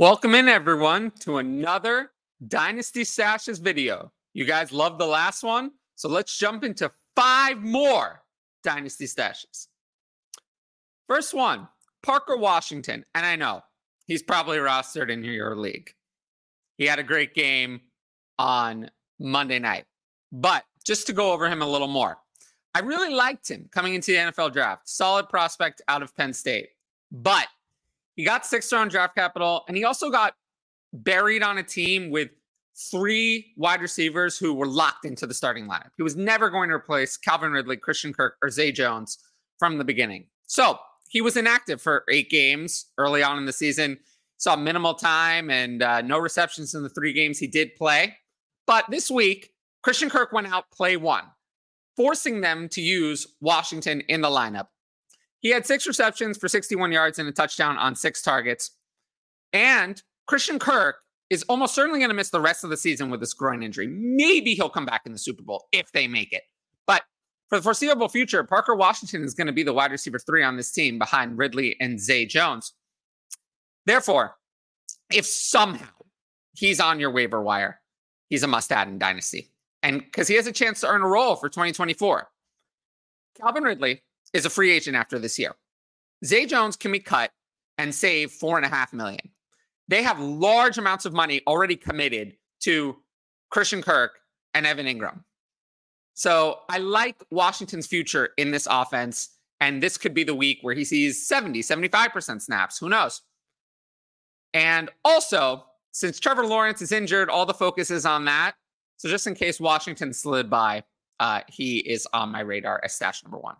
Welcome in, everyone, to another Dynasty Stashes video. You guys loved the last one, so let's jump into five more Dynasty Stashes. First one Parker Washington. And I know he's probably rostered in your league. He had a great game on Monday night. But just to go over him a little more, I really liked him coming into the NFL draft. Solid prospect out of Penn State. But he got sixth round draft capital, and he also got buried on a team with three wide receivers who were locked into the starting lineup. He was never going to replace Calvin Ridley, Christian Kirk, or Zay Jones from the beginning. So he was inactive for eight games early on in the season. Saw minimal time and uh, no receptions in the three games he did play. But this week, Christian Kirk went out play one, forcing them to use Washington in the lineup. He had six receptions for 61 yards and a touchdown on six targets. And Christian Kirk is almost certainly going to miss the rest of the season with this groin injury. Maybe he'll come back in the Super Bowl if they make it. But for the foreseeable future, Parker Washington is going to be the wide receiver three on this team behind Ridley and Zay Jones. Therefore, if somehow he's on your waiver wire, he's a must add in Dynasty. And because he has a chance to earn a role for 2024. Calvin Ridley is a free agent after this year. Zay Jones can be cut and save four and a half million. They have large amounts of money already committed to Christian Kirk and Evan Engram. So I like Washington's future in this offense. And this could be the week where he sees 70, 75% snaps. Who knows? And also, since Trevor Lawrence is injured, all the focus is on that. So just in case Washington slid by, uh, he is on my radar as stash number one.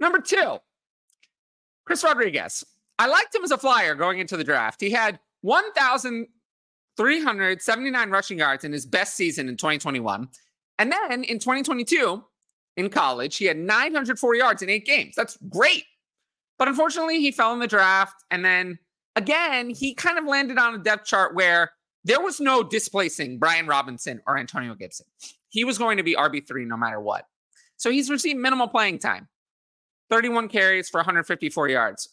Number two, Chris Rodriguez. I liked him as a flyer going into the draft. He had 1,379 rushing yards in his best season in 2021. And then in 2022, in college, he had 904 yards in eight games. That's great. But unfortunately, he fell in the draft. And then again, he kind of landed on a depth chart where there was no displacing Brian Robinson or Antonio Gibson. He was going to be RB3 no matter what. So he's received minimal playing time. 31 carries for 154 yards.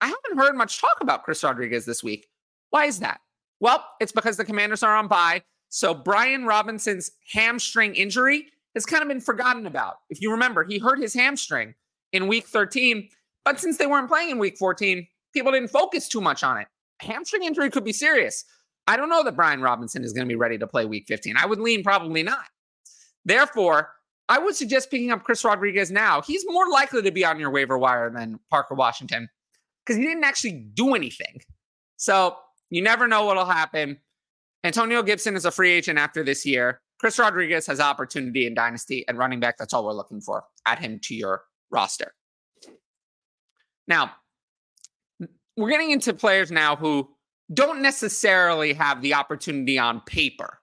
I haven't heard much talk about Chris Rodriguez this week. Why is that? Well, it's because the commanders are on bye. So Brian Robinson's hamstring injury has kind of been forgotten about. If you remember, he hurt his hamstring in week 13, but since they weren't playing in week 14, people didn't focus too much on it. Hamstring injury could be serious. I don't know that Brian Robinson is going to be ready to play week 15. I would lean probably not. Therefore, I would suggest picking up Chris Rodriguez now. He's more likely to be on your waiver wire than Parker Washington because he didn't actually do anything. So you never know what'll happen. Antonio Gibson is a free agent after this year. Chris Rodriguez has opportunity in Dynasty and running back. That's all we're looking for. Add him to your roster. Now, we're getting into players now who don't necessarily have the opportunity on paper,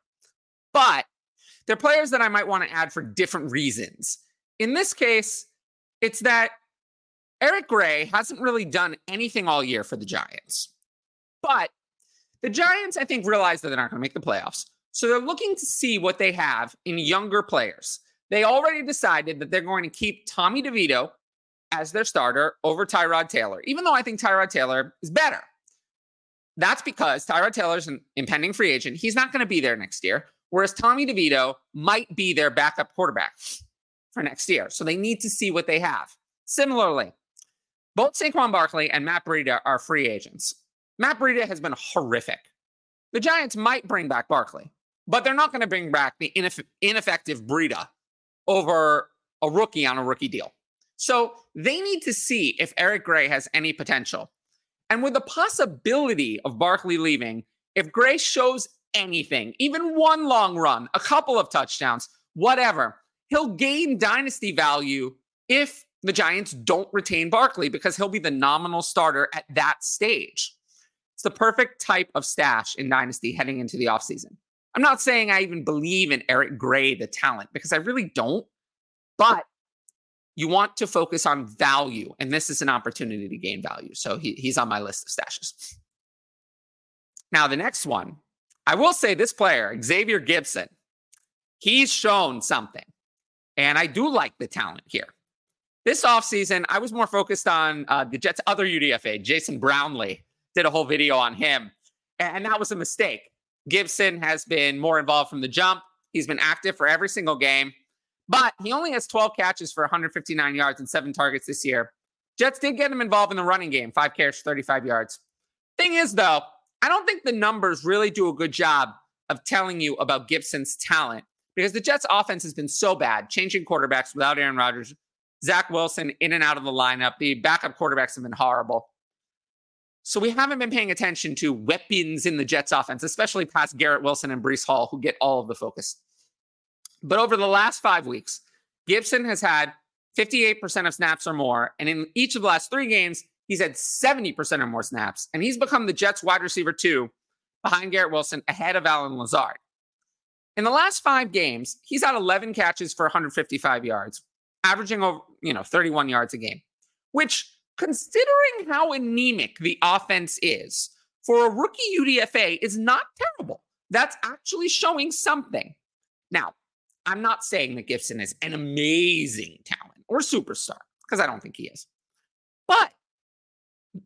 but they're players that I might want to add for different reasons. In this case, it's that Eric Gray hasn't really done anything all year for the Giants. But the Giants, I think, realize that they're not going to make the playoffs. So they're looking to see what they have in younger players. They already decided that they're going to keep Tommy DeVito as their starter over Tyrod Taylor, even though I think Tyrod Taylor is better. That's because Tyrod Taylor's an impending free agent. He's not going to be there next year whereas Tommy DeVito might be their backup quarterback for next year. So they need to see what they have. Similarly, both Saquon Barkley and Matt Breida are free agents. Matt Breida has been horrific. The Giants might bring back Barkley, but they're not going to bring back the ineff- ineffective Breida over a rookie on a rookie deal. So they need to see if Eric Gray has any potential. And with the possibility of Barkley leaving, if Gray shows anything, even one long run, a couple of touchdowns, whatever, he'll gain dynasty value if the Giants don't retain Barkley because he'll be the nominal starter at that stage. It's the perfect type of stash in dynasty heading into the offseason. I'm not saying I even believe in Eric Gray, the talent, because I really don't. But you want to focus on value, and this is an opportunity to gain value. So he, he's on my list of stashes. Now, the next one I will say this player, Xavier Gipson, he's shown something. And I do like the talent here. This offseason, I was more focused on uh, the Jets' other UDFA, Jason Brownlee. did a whole video on him. And that was a mistake. Gipson has been more involved from the jump. He's been active for every single game, but he only has 12 catches for 159 yards and seven targets this year. Jets did get him involved in the running game, five carries, 35 yards. Thing is, though, I don't think the numbers really do a good job of telling you about Gipson's talent because the Jets' offense has been so bad, changing quarterbacks without Aaron Rodgers, Zach Wilson in and out of the lineup. The backup quarterbacks have been horrible. So we haven't been paying attention to weapons in the Jets offense, especially past Garrett Wilson and Breece Hall, who get all of the focus. But over the last five weeks, Gipson has had 58% of snaps or more. And in each of the last three games, he's had 70% or more snaps. And he's become the Jets wide receiver two behind Garrett Wilson, ahead of Allen Lazard. In the last five games, he's had 11 catches for 155 yards, averaging over, you know, 31 yards a game, which considering how anemic the offense is for a rookie UDFA is not terrible. That's actually showing something. Now, I'm not saying that Gipson is an amazing talent or superstar because I don't think he is. But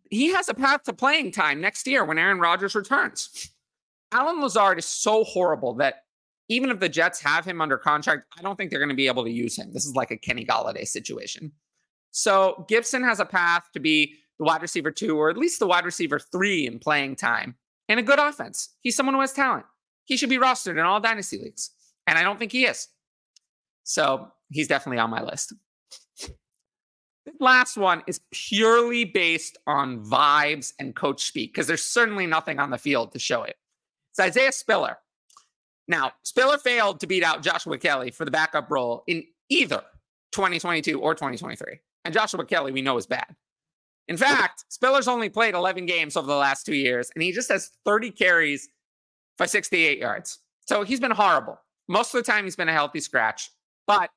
he has a path to playing time next year when Aaron Rodgers returns. Allen Lazard is so horrible that even if the Jets have him under contract, I don't think they're going to be able to use him. This is like a Kenny Golladay situation. So Gipson has a path to be the wide receiver two, or at least the wide receiver three in playing time and a good offense. He's someone who has talent. He should be rostered in all dynasty leagues. And I don't think he is. So he's definitely on my list. Last one is purely based on vibes and coach speak because there's certainly nothing on the field to show it. It's Isaiah Spiller. Now, Spiller failed to beat out Joshua Kelley for the backup role in either 2022 or 2023. And Joshua Kelley, we know, is bad. In fact, Spiller's only played 11 games over the last two years, and he just has 30 carries for 68 yards. So he's been horrible. Most of the time, he's been a healthy scratch. But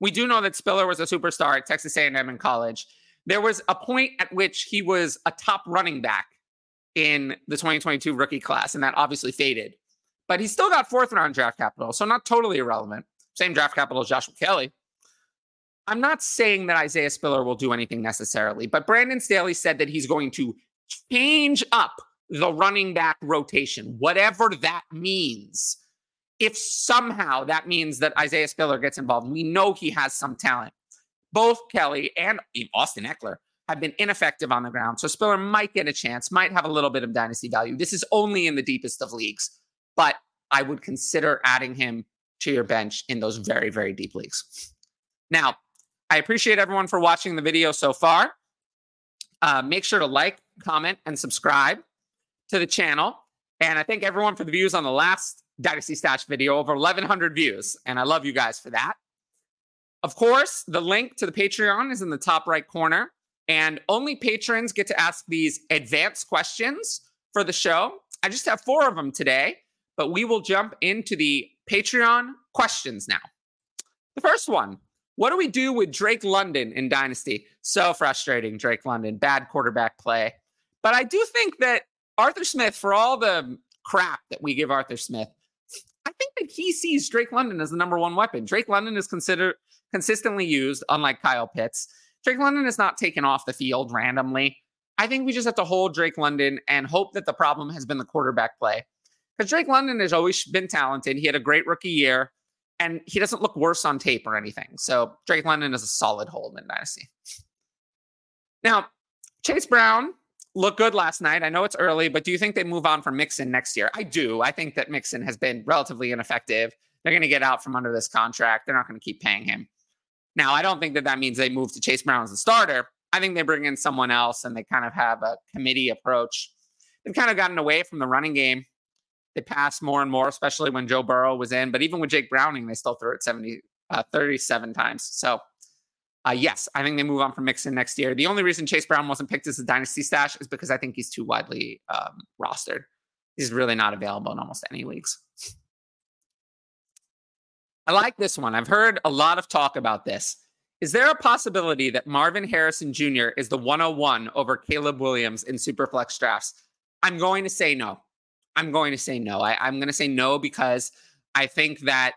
we do know that Spiller was a superstar at Texas A&M in college. There was a point at which he was a top running back in the 2022 rookie class, and that obviously faded. But he still got fourth round draft capital, so not totally irrelevant. Same draft capital as Joshua Kelley. I'm not saying that Isaiah Spiller will do anything necessarily, but Brandon Staley said that he's going to change up the running back rotation, whatever that means. If somehow that means that Isaiah Spiller gets involved, we know he has some talent. Both Kelley and Austin Ekeler have been ineffective on the ground. So Spiller might get a chance, might have a little bit of dynasty value. This is only in the deepest of leagues, but I would consider adding him to your bench in those very, very deep leagues. Now, I appreciate everyone for watching the video so far. Uh, make sure to like, comment, and subscribe to the channel. And I thank everyone for the views on the last Dynasty Stash video, over 1,100 views. And I love you guys for that. Of course, the link to the Patreon is in the top right corner. And only patrons get to ask these advanced questions for the show. I just have four of them today, but we will jump into the Patreon questions now. The first one what do we do with Drake London in Dynasty? So frustrating, Drake London, bad quarterback play. But I do think that Arthur Smith, for all the crap that we give Arthur Smith, think that he sees Drake London as the number one weapon. Drake London is considered consistently used, unlike Kyle Pitts. Drake London is not taken off the field randomly. I think we just have to hold Drake London and hope that the problem has been the quarterback play. Because Drake London has always been talented. He had a great rookie year and he doesn't look worse on tape or anything. So Drake London is a solid hold in Dynasty. Now, Chase Brown looked good last night. I know it's early, but do you think they move on from Mixon next year? I do. I think that Mixon has been relatively ineffective. They're going to get out from under this contract. They're not going to keep paying him. Now, I don't think that that means they move to Chase Brown as a starter. I think they bring in someone else and they kind of have a committee approach. They've kind of gotten away from the running game they passed more and more, especially when Joe Burrow was in. But even with Jake Browning, they still threw it 70, uh, 37 times. So, uh, yes, I think they move on from Mixon next year. The only reason Chase Brown wasn't picked as a dynasty stash is because I think he's too widely um, rostered. He's really not available in almost any leagues. I like this one. I've heard a lot of talk about this. Is there a possibility that Marvin Harrison Jr. is the 101 over Caleb Williams in Superflex drafts? I'm going to say no. I'm going to say no. I, I'm going to say no because I think that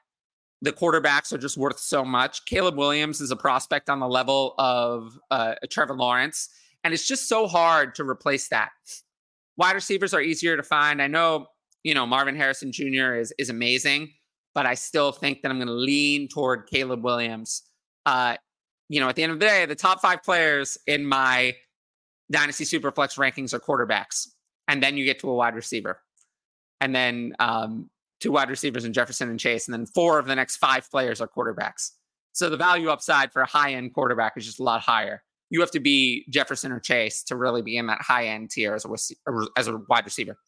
the quarterbacks are just worth so much. Caleb Williams is a prospect on the level of uh, Trevor Lawrence, and it's just so hard to replace that. wide receivers are easier to find. I know, you know, Marvin Harrison Jr. is is amazing, but I still think that I'm going to lean toward Caleb Williams. Uh, you know, at the end of the day, the top five players in my Dynasty Superflex rankings are quarterbacks, and then you get to a wide receiver, and then um, two wide receivers in Jefferson and Chase, and then four of the next five players are quarterbacks. So the value upside for a high end quarterback is just a lot higher. You have to be Jefferson or Chase to really be in that high end tier as a as a wide receiver.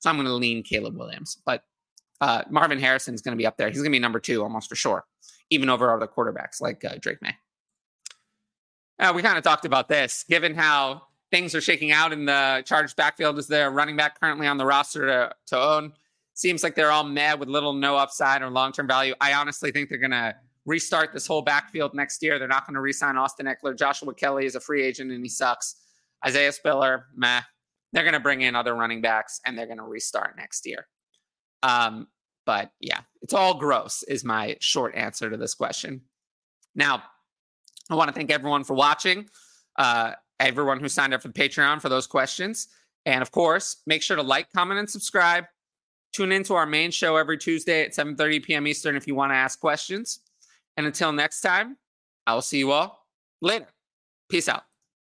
So I'm going to lean Caleb Williams, but uh, Marvin Harrison is going to be up there. He's going to be number two almost for sure, even over other quarterbacks like uh, Drake Maye. Uh, we kind of talked about this, given how things are shaking out in the Chargers backfield as their running back currently on the roster to, to own. Seems like they're all mad with little no upside or long term value. I honestly think they're going to restart this whole backfield next year. They're not going to re-sign Austin Ekeler. Joshua Kelley is a free agent and he sucks. Isaiah Spiller, meh. They're going to bring in other running backs and they're going to restart next year. Um, but yeah, it's all gross, is my short answer to this question. Now, I want to thank everyone for watching, uh, everyone who signed up for Patreon for those questions. And of course, make sure to like, comment, and subscribe. Tune into our main show every Tuesday at 7:30 p.m. Eastern if you want to ask questions. And until next time, I will see you all later. Peace out.